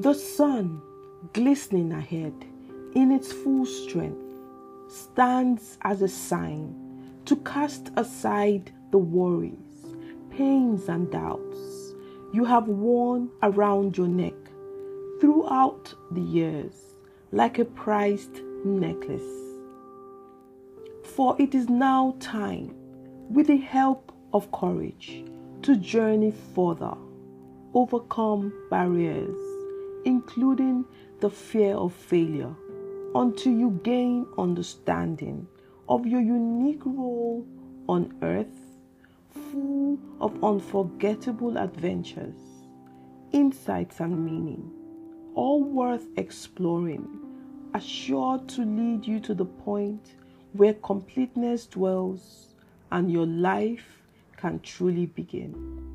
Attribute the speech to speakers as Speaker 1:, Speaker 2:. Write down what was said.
Speaker 1: The sun, glistening ahead in its full strength, stands as a sign to cast aside the worries, pains, and doubts you have worn around your neck throughout the years like a prized necklace. For it is now time, with the help of courage, to journey further, overcome barriers, including the fear of failure, until you gain understanding of your unique role on earth, full of unforgettable adventures, insights, and meaning, all worth exploring, assured to lead you to the point where completeness dwells and your life can truly begin.